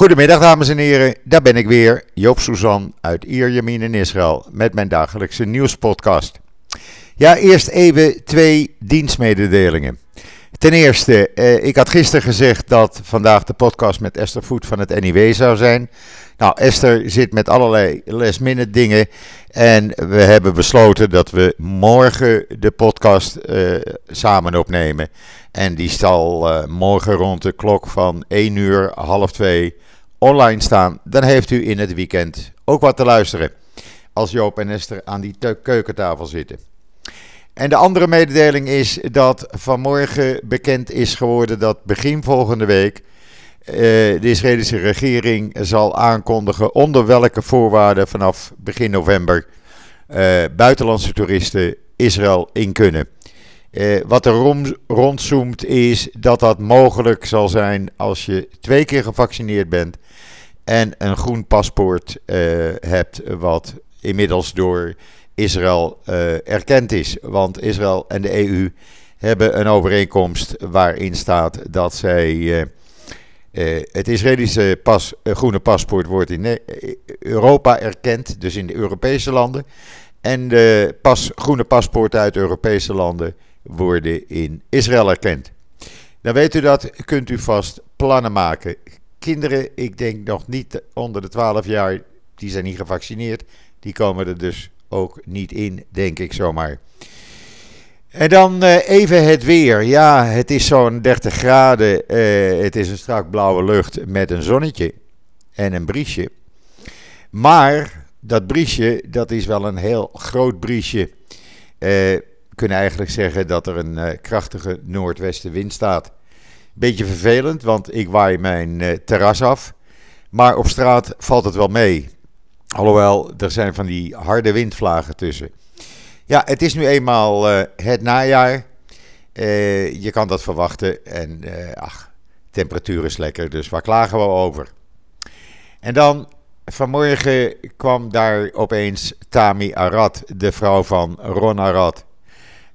Goedemiddag dames en heren, daar ben ik weer, Joop Suzan uit Ierjemien in Israël met mijn dagelijkse nieuwspodcast. Ja, eerst even twee dienstmededelingen. Ten eerste, eh, ik had gisteren gezegd dat vandaag de podcast met Esther Voet van het NIW zou zijn. Nou, Esther zit met allerlei last dingen en we hebben besloten dat we morgen de podcast uh, samen opnemen. En die zal uh, morgen rond de klok van 1 uur, half 2 online staan. Dan heeft u in het weekend ook wat te luisteren. Als Joop en Esther aan die keukentafel zitten. En de andere mededeling is dat vanmorgen bekend is geworden dat begin volgende week uh, de Israëlische regering zal aankondigen onder welke voorwaarden vanaf begin november uh, buitenlandse toeristen Israël in kunnen. Uh, wat er rond, rondzoomt is dat dat mogelijk zal zijn als je twee keer gevaccineerd bent en een groen paspoort hebt, wat inmiddels door Israël uh, erkend is. Want Israël en de EU hebben een overeenkomst waarin staat dat zij. het Israëlische pas, groene paspoort wordt in Europa erkend, dus in de Europese landen. En de pas, groene paspoorten uit Europese landen worden in Israël erkend. Dan weet u dat, kunt u vast plannen maken. Kinderen, ik denk nog niet onder de 12 jaar, die zijn niet gevaccineerd. Die komen er dus ook niet in, denk ik zomaar. En dan uh, even het weer. Ja, het is zo'n 30 graden. Uh, het is een strak blauwe lucht met een zonnetje en een briesje. Maar dat briesje, dat is wel een heel groot briesje. Uh, kunnen eigenlijk zeggen dat er een krachtige noordwestenwind staat. Beetje vervelend, want ik waai mijn terras af. Maar op straat valt het wel mee. Alhoewel, er zijn van die harde windvlagen tussen. Ja, het is nu eenmaal uh, het najaar. je kan dat verwachten. En ach, temperatuur is lekker, dus waar klagen we over? En dan vanmorgen kwam daar opeens Tami Arad, de vrouw van Ron Arad.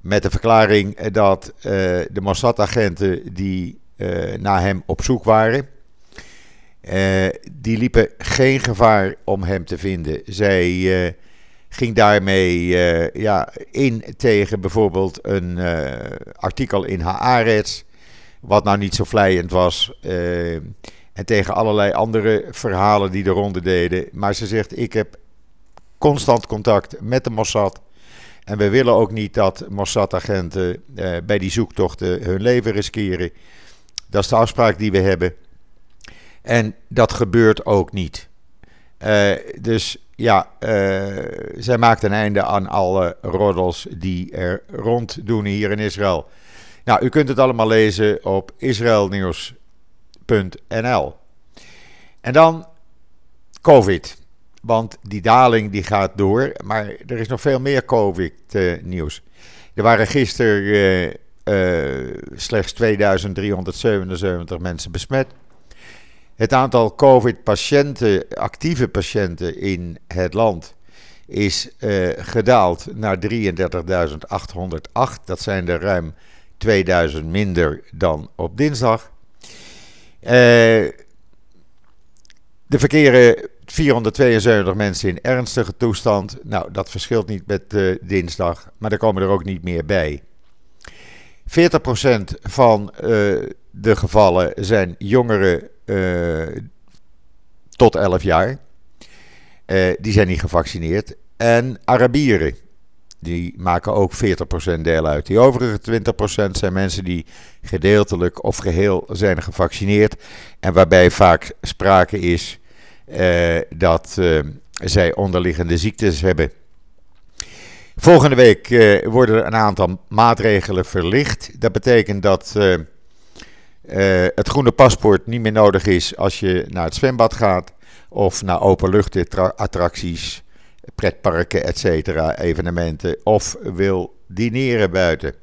Met de verklaring dat uh, de Mossad-agenten die uh, naar hem op zoek waren, uh, die liepen geen gevaar om hem te vinden. Zij ging daarmee ja, in tegen bijvoorbeeld een artikel in Haaretz, wat nou niet zo vlijend was. en tegen allerlei andere verhalen die de ronde deden. Maar ze zegt: Ik heb constant contact met de Mossad. En we willen ook niet dat Mossad-agenten eh, bij die zoektochten hun leven riskeren. Dat is de afspraak die we hebben. En dat gebeurt ook niet. Uh, dus ja, uh, zij maakt een einde aan alle roddels die er rond doen hier in Israël. Nou, u kunt het allemaal lezen op israelnieuws.nl. En dan COVID. Want die daling die gaat door. Maar er is nog veel meer COVID-nieuws. Er waren gisteren uh, slechts 2377 mensen besmet. Het aantal COVID-patiënten, actieve patiënten in het land, is uh, gedaald naar 33.808. Dat zijn er ruim 2000 minder dan op dinsdag. de verkeren 472 mensen in ernstige toestand. Nou, dat verschilt niet met uh, dinsdag, maar er komen er ook niet meer bij. 40% van uh, de gevallen zijn jongeren uh, tot 11 jaar. die zijn niet gevaccineerd. En Arabieren, die maken ook 40% deel uit. Die overige 20% zijn mensen die gedeeltelijk of geheel zijn gevaccineerd. En waarbij vaak sprake is uh, dat zij onderliggende ziektes hebben. Volgende week worden een aantal maatregelen verlicht. Dat betekent dat het groene paspoort niet meer nodig is als je naar het zwembad gaat of naar openluchtattracties, pretparken, etc., evenementen of wil dineren buiten.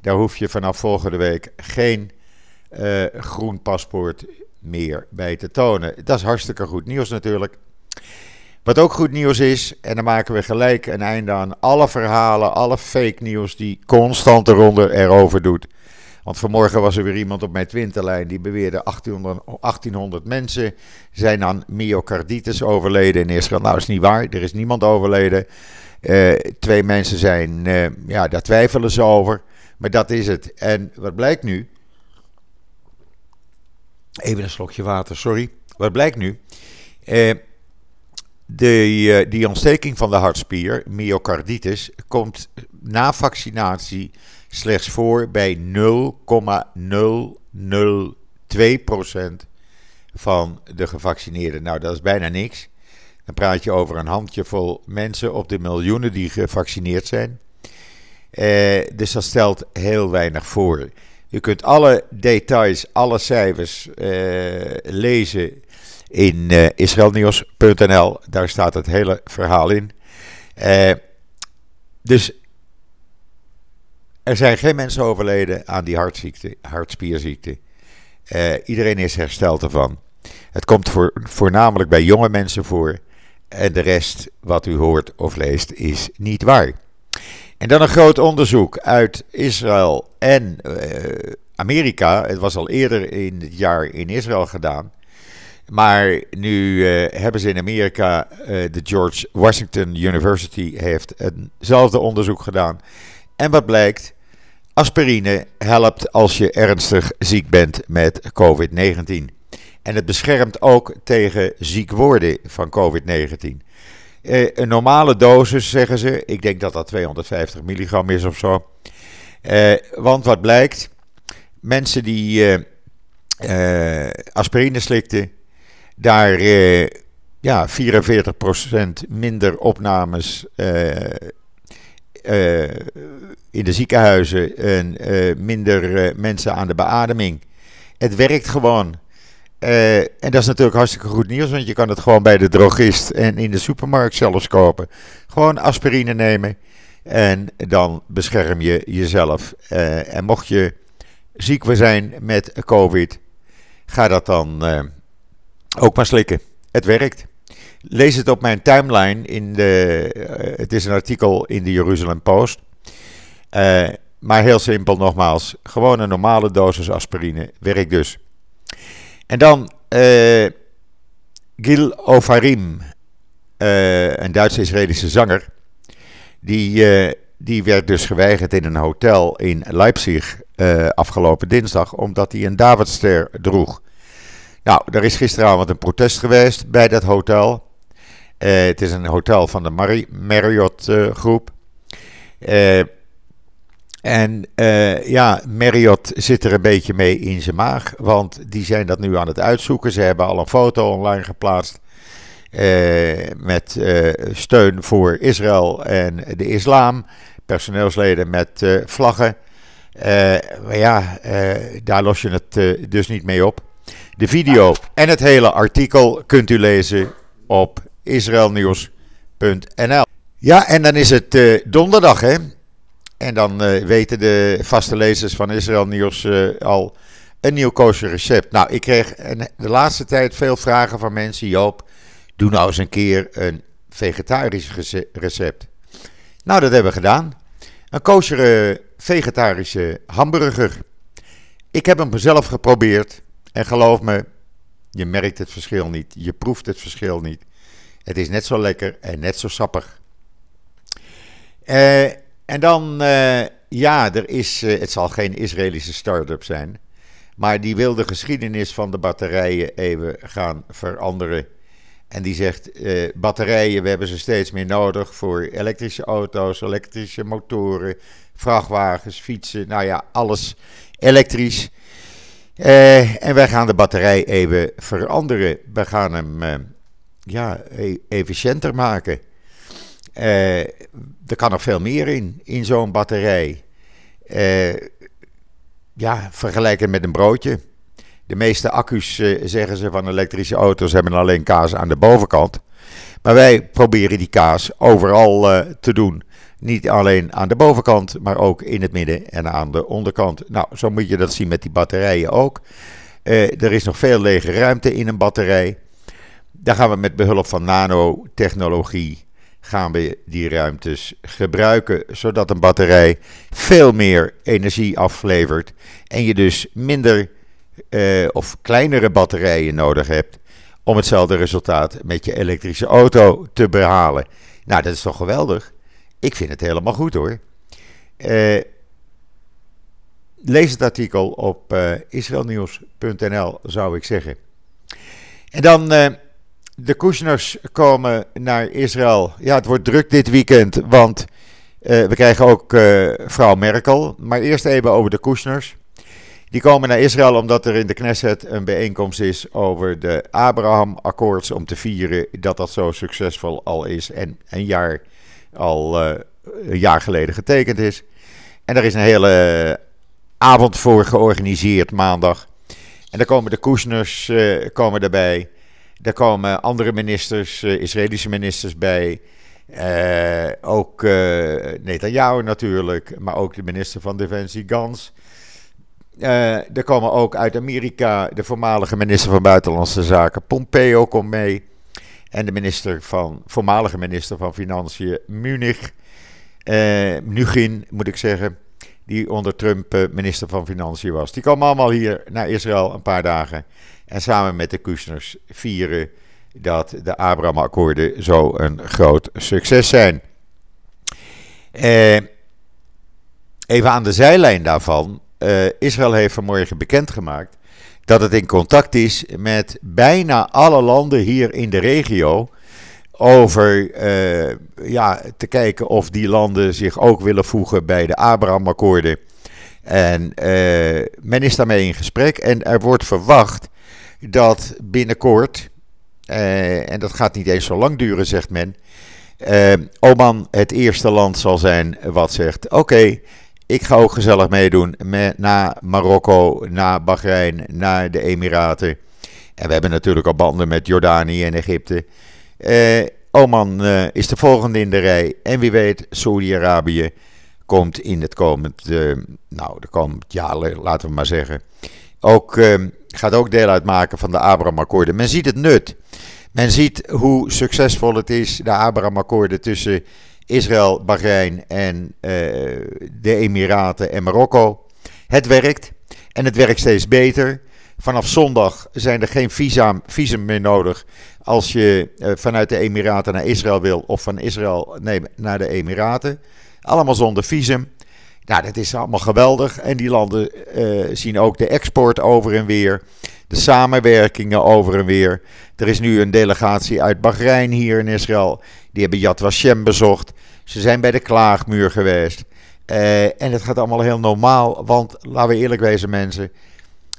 Daar hoef je vanaf volgende week geen groen paspoort meer bij te tonen. Dat is hartstikke goed nieuws natuurlijk. Wat ook goed nieuws is, en dan maken we gelijk een einde aan alle verhalen, alle fake nieuws die constant de ronde erover doet. Want vanmorgen was er weer iemand op mijn twinterlijn die beweerde 1800, 1800 mensen zijn aan myocarditis overleden in Israël. Nou, is niet waar. Er is niemand overleden. Uh, twee mensen zijn, uh, ja, daar twijfelen ze over. Maar dat is het. En wat blijkt nu? Even een slokje water, sorry. Wat blijkt nu? Uh, de, die ontsteking van de hartspier, myocarditis, komt na vaccinatie slechts voor bij 0,002% van de gevaccineerden. Nou, dat is bijna niks. Dan praat je over een handjevol mensen op de miljoenen die gevaccineerd zijn. Eh, dus dat stelt heel weinig voor. Je kunt alle details, alle cijfers eh, lezen in israelnieuws.nl. Daar staat het hele verhaal in. Uh, dus er zijn geen mensen overleden aan die hartziekte, hartspierziekte. Uh, iedereen is hersteld ervan. Het komt voor, voornamelijk bij jonge mensen voor. En de rest wat u hoort of leest is niet waar. En dan een groot onderzoek uit Israël en uh, Amerika. Het was al eerder in het jaar in Israël gedaan. Maar nu uh, hebben ze in Amerika, de George Washington University heeft hetzelfde onderzoek gedaan. En wat blijkt? Aspirine helpt als je ernstig ziek bent met COVID-19. En het beschermt ook tegen ziek worden van COVID-19. Uh, een normale dosis, zeggen ze. Ik denk dat dat 250 milligram is of zo. Uh, want wat blijkt? Mensen die uh, aspirine slikten, daar ja, 44% minder opnames in de ziekenhuizen en minder mensen aan de beademing. Het werkt gewoon. En dat is natuurlijk hartstikke goed nieuws, want je kan het gewoon bij de drogist en in de supermarkt zelfs kopen. Gewoon aspirine nemen en dan bescherm je jezelf. En mocht je ziek zijn met COVID, ga dat dan ook maar slikken. Het werkt. Lees het op mijn timeline. In de, het is een artikel in de Jeruzalem Post. maar heel simpel nogmaals. Gewoon een normale dosis aspirine. Werkt dus. En dan uh, Gil Ofarim, een Duits-Israëlische zanger. Die, die werd dus geweigerd in een hotel in Leipzig afgelopen dinsdag, omdat hij een Davidster droeg. Nou, er is gisteravond een protest geweest bij dat hotel. Het is een hotel van de Marriott groep. En uh, ja, Marriott zit er een beetje mee in zijn maag, want die zijn dat nu aan het uitzoeken. Ze hebben al een foto online geplaatst met steun voor Israël en de islam. Personeelsleden met vlaggen. maar ja, daar los je het dus niet mee op. De video en het hele artikel kunt u lezen op israelnieuws.nl. Ja, en dan is het donderdag, hè? En dan uh, weten de vaste lezers van Israël Nieuws uh, al een nieuw kosher recept. Nou, ik kreeg de laatste tijd veel vragen van mensen. Joop, doe nou eens een keer een vegetarisch recept. Nou, dat hebben we gedaan. Een kosher vegetarische hamburger. Ik heb hem zelf geprobeerd. En geloof me, je merkt het verschil niet. Je proeft het verschil niet. Het is net zo lekker en net zo sappig. Eh en dan, uh, ja, er is, uh, het zal geen Israëlische start-up zijn. Maar die wil de geschiedenis van de batterijen even gaan veranderen. En die zegt, batterijen, we hebben ze steeds meer nodig voor elektrische auto's, elektrische motoren, vrachtwagens, fietsen. Nou ja, alles elektrisch. en wij gaan de batterij even veranderen. We gaan hem ja, e-, efficiënter maken. Uh, er kan nog veel meer in, in zo'n batterij. Uh, ja, vergelijken met een broodje. De meeste accu's, uh, zeggen ze, van elektrische auto's hebben alleen kaas aan de bovenkant. Maar wij proberen die kaas overal te doen. Niet alleen aan de bovenkant, maar ook in het midden en aan de onderkant. Nou, zo moet je dat zien met die batterijen ook. er is nog veel lege ruimte in een batterij. Daar gaan we met behulp van nanotechnologie gaan we die ruimtes gebruiken, zodat een batterij veel meer energie aflevert en je dus minder uh, of kleinere batterijen nodig hebt om hetzelfde resultaat met je elektrische auto te behalen. Nou, dat is toch geweldig? Ik vind het helemaal goed hoor. Uh, lees het artikel op uh, israelnieuws.nl, zou ik zeggen. En dan de Kushners komen naar Israël. Ja, het wordt druk dit weekend, want uh, we krijgen ook uh, vrouw Merkel. Maar eerst even over de Kushners. Die komen naar Israël omdat er in de Knesset een bijeenkomst is over de Abraham-akkoords. Om te vieren dat dat zo succesvol al is en een jaar, al, uh, een jaar geleden getekend is. En er is een hele avond voor georganiseerd maandag. En dan komen de Kushners komen erbij. Daar komen andere ministers, uh, Israëlische ministers bij. Uh, ook uh, Netanyahu natuurlijk, maar ook de minister van Defensie Gans. Uh, er komen ook uit Amerika de voormalige minister van Buitenlandse Zaken Pompeo komt mee. En de minister van, voormalige minister van Financiën Munich, uh, Nugin moet ik zeggen, die onder Trump minister van Financiën was. Die komen allemaal hier naar Israël een paar dagen. En samen met de Kushners vieren dat de Abraham-akkoorden zo een groot succes zijn. Eh, even aan de zijlijn daarvan. Uh, Israël heeft vanmorgen bekendgemaakt dat het in contact is met bijna alle landen hier in de regio. Over uh, ja, te kijken of die landen zich ook willen voegen bij de Abraham-akkoorden. En uh, men is daarmee in gesprek en er wordt verwacht dat binnenkort, uh, en dat gaat niet eens zo lang duren, zegt men, uh, Oman het eerste land zal zijn wat zegt: Oké, ik ga ook gezellig meedoen met, na Marokko, na Bahrein, naar de Emiraten. En we hebben natuurlijk al banden met Jordanië en Egypte. Uh, Oman is de volgende in de rij. En wie weet, Saudi-Arabië komt in het komend, nou, de komend jaar, laten we maar zeggen. Ook gaat ook deel uitmaken van de Abraham-akkoorden. Men ziet het nut. Men ziet hoe succesvol het is, de Abraham-akkoorden tussen Israël, Bahrein en uh, de Emiraten en Marokko. Het werkt en het werkt steeds beter. Vanaf zondag zijn er geen visa, visum meer nodig als je uh, vanuit de Emiraten naar Israël wil of van Israël nee, naar de Emiraten. Allemaal zonder visum. Nou, dat is allemaal geweldig. En die landen uh, zien ook de export over en weer. De samenwerkingen over en weer. Er is nu een delegatie uit Bahrein hier in Israël. Die hebben Yad Vashem bezocht. Ze zijn bij de klaagmuur geweest. Uh, en het gaat allemaal heel normaal. Want laten we eerlijk wezen, mensen.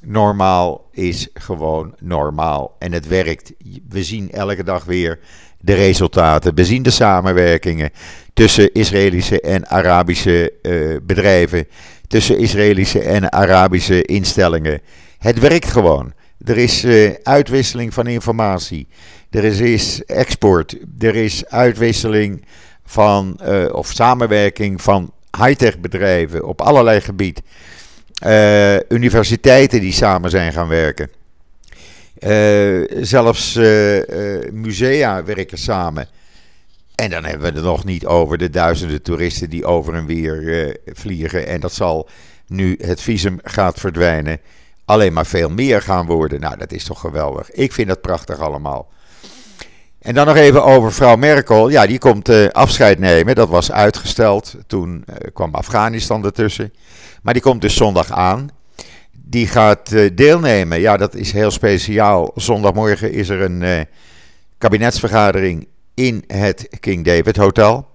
Normaal is gewoon normaal. En het werkt. We zien elke dag weer de resultaten. We zien de samenwerkingen tussen Israëlische en Arabische uh, bedrijven, tussen Israëlische en Arabische instellingen. Het werkt gewoon. Er is uh, uitwisseling van informatie. Er is, export. Er is uitwisseling van, uh, of samenwerking van high-tech bedrijven op allerlei gebied. universiteiten die samen zijn gaan werken. zelfs musea werken samen. En dan hebben we het nog niet over de duizenden toeristen die over en weer vliegen. En dat zal nu het visum gaat verdwijnen. Alleen maar veel meer gaan worden. Nou, dat is toch geweldig. Ik vind dat prachtig allemaal. En dan nog even over mevrouw Merkel. Ja, die komt uh, afscheid nemen. Dat was uitgesteld. Toen uh, kwam Afghanistan ertussen. Maar die komt dus zondag aan. Die gaat deelnemen. Ja, dat is heel speciaal. Zondagmorgen is er een kabinetsvergadering in het King David Hotel.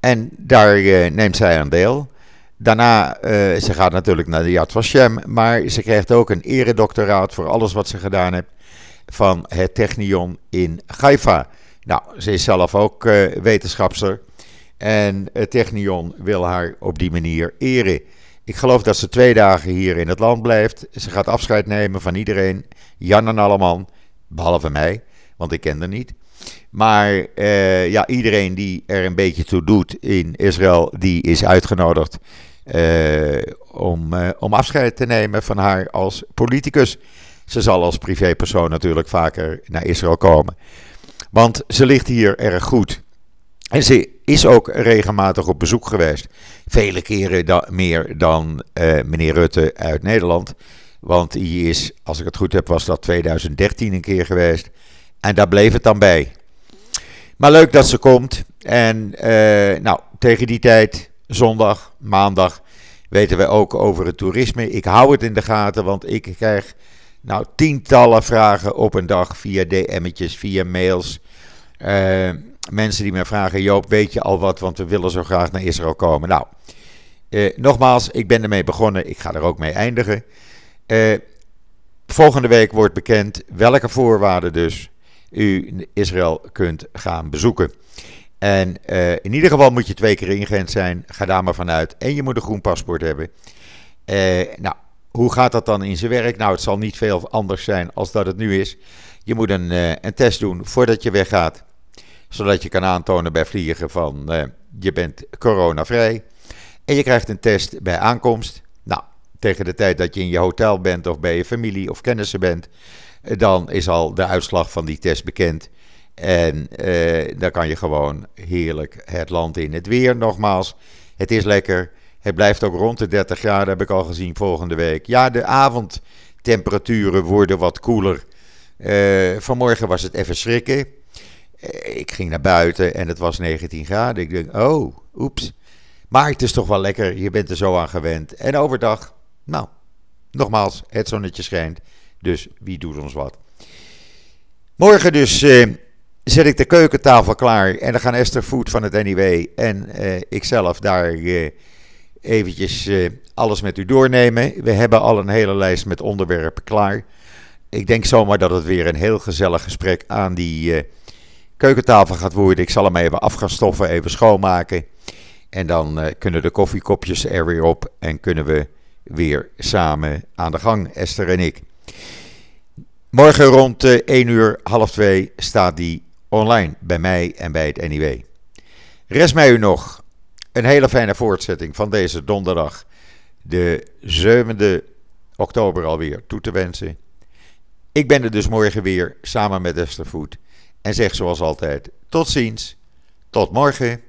En daar neemt zij aan deel. Daarna, ze gaat natuurlijk naar de Yad Vashem, maar ze krijgt ook een eredoctoraat voor alles wat ze gedaan heeft van het Technion in Haifa. Nou, ze is zelf ook uh, wetenschapster en het Technion wil haar op die manier eren. Ik geloof dat ze twee dagen hier in het land blijft. Ze gaat afscheid nemen van iedereen, Jan en Alleman, behalve mij, want ik ken haar niet. Maar uh, ja, iedereen die er een beetje toe doet in Israël, die is uitgenodigd uh, om, om afscheid te nemen van haar als politicus. Ze zal als privépersoon natuurlijk vaker naar Israël komen. Want ze ligt hier erg goed. En ze is ook regelmatig op bezoek geweest. Vele keren meer dan uh, meneer Rutte uit Nederland. Want die is, als ik het goed heb, was dat 2013 een keer geweest. En daar bleef het dan bij. Maar leuk dat ze komt. En uh, nou, tegen die tijd, zondag, maandag, weten we ook over het toerisme. Ik hou het in de gaten, want ik krijg nou, tientallen vragen op een dag via DM'tjes, via mails. Uh, mensen die mij vragen: Joop, weet je al wat? Want we willen zo graag naar Israël komen. Nou, uh, nogmaals, ik ben ermee begonnen. Ik ga er ook mee eindigen. Uh, volgende week wordt bekend welke voorwaarden dus u Israël kunt gaan bezoeken. En in ieder geval moet je twee keer ingeënt zijn. Ga daar maar vanuit. En je moet een groen paspoort hebben. nou, hoe gaat dat dan in zijn werk? Nou, het zal niet veel anders zijn als dat het nu is. Je moet een, een test doen voordat je weggaat zodat je kan aantonen bij vliegen van uh, je bent coronavrij. En je krijgt een test bij aankomst. Nou, tegen de tijd dat je in je hotel bent of bij je familie of kennissen bent, eh, dan is al de uitslag van die test bekend. En dan kan je gewoon heerlijk het land in. Het weer nogmaals, het is lekker. Het blijft ook rond de 30 graden, heb ik al gezien volgende week. Ja, de avondtemperaturen worden wat koeler. Uh, vanmorgen was het even schrikken. Eh, ik ging naar buiten en het was 19 graden. Ik denk, oh, oeps. Maar het is toch wel lekker, je bent er zo aan gewend. En overdag, nou, nogmaals, het zonnetje schijnt. Dus wie doet ons wat? Morgen dus eh, zet ik de keukentafel klaar. En dan gaan Esther Voet van het NIW en eh, ikzelf daar eh, eventjes eh, alles met u doornemen. We hebben al een hele lijst met onderwerpen klaar. Ik denk zomaar dat het weer een heel gezellig gesprek aan die eh, keukentafel gaat worden. Ik zal hem even af gaan stoffen, even schoonmaken. En dan uh, kunnen de koffiekopjes er weer op en kunnen we weer samen aan de gang, Esther en ik. Morgen rond uh, eh, 1 uur, half 2 staat die online bij mij en bij het NIW. Rest mij u nog een hele fijne voortzetting van deze donderdag, de 7e oktober alweer, toe te wensen. Ik ben er dus morgen weer samen met Esther Voet. En zeg zoals altijd: tot ziens, tot morgen.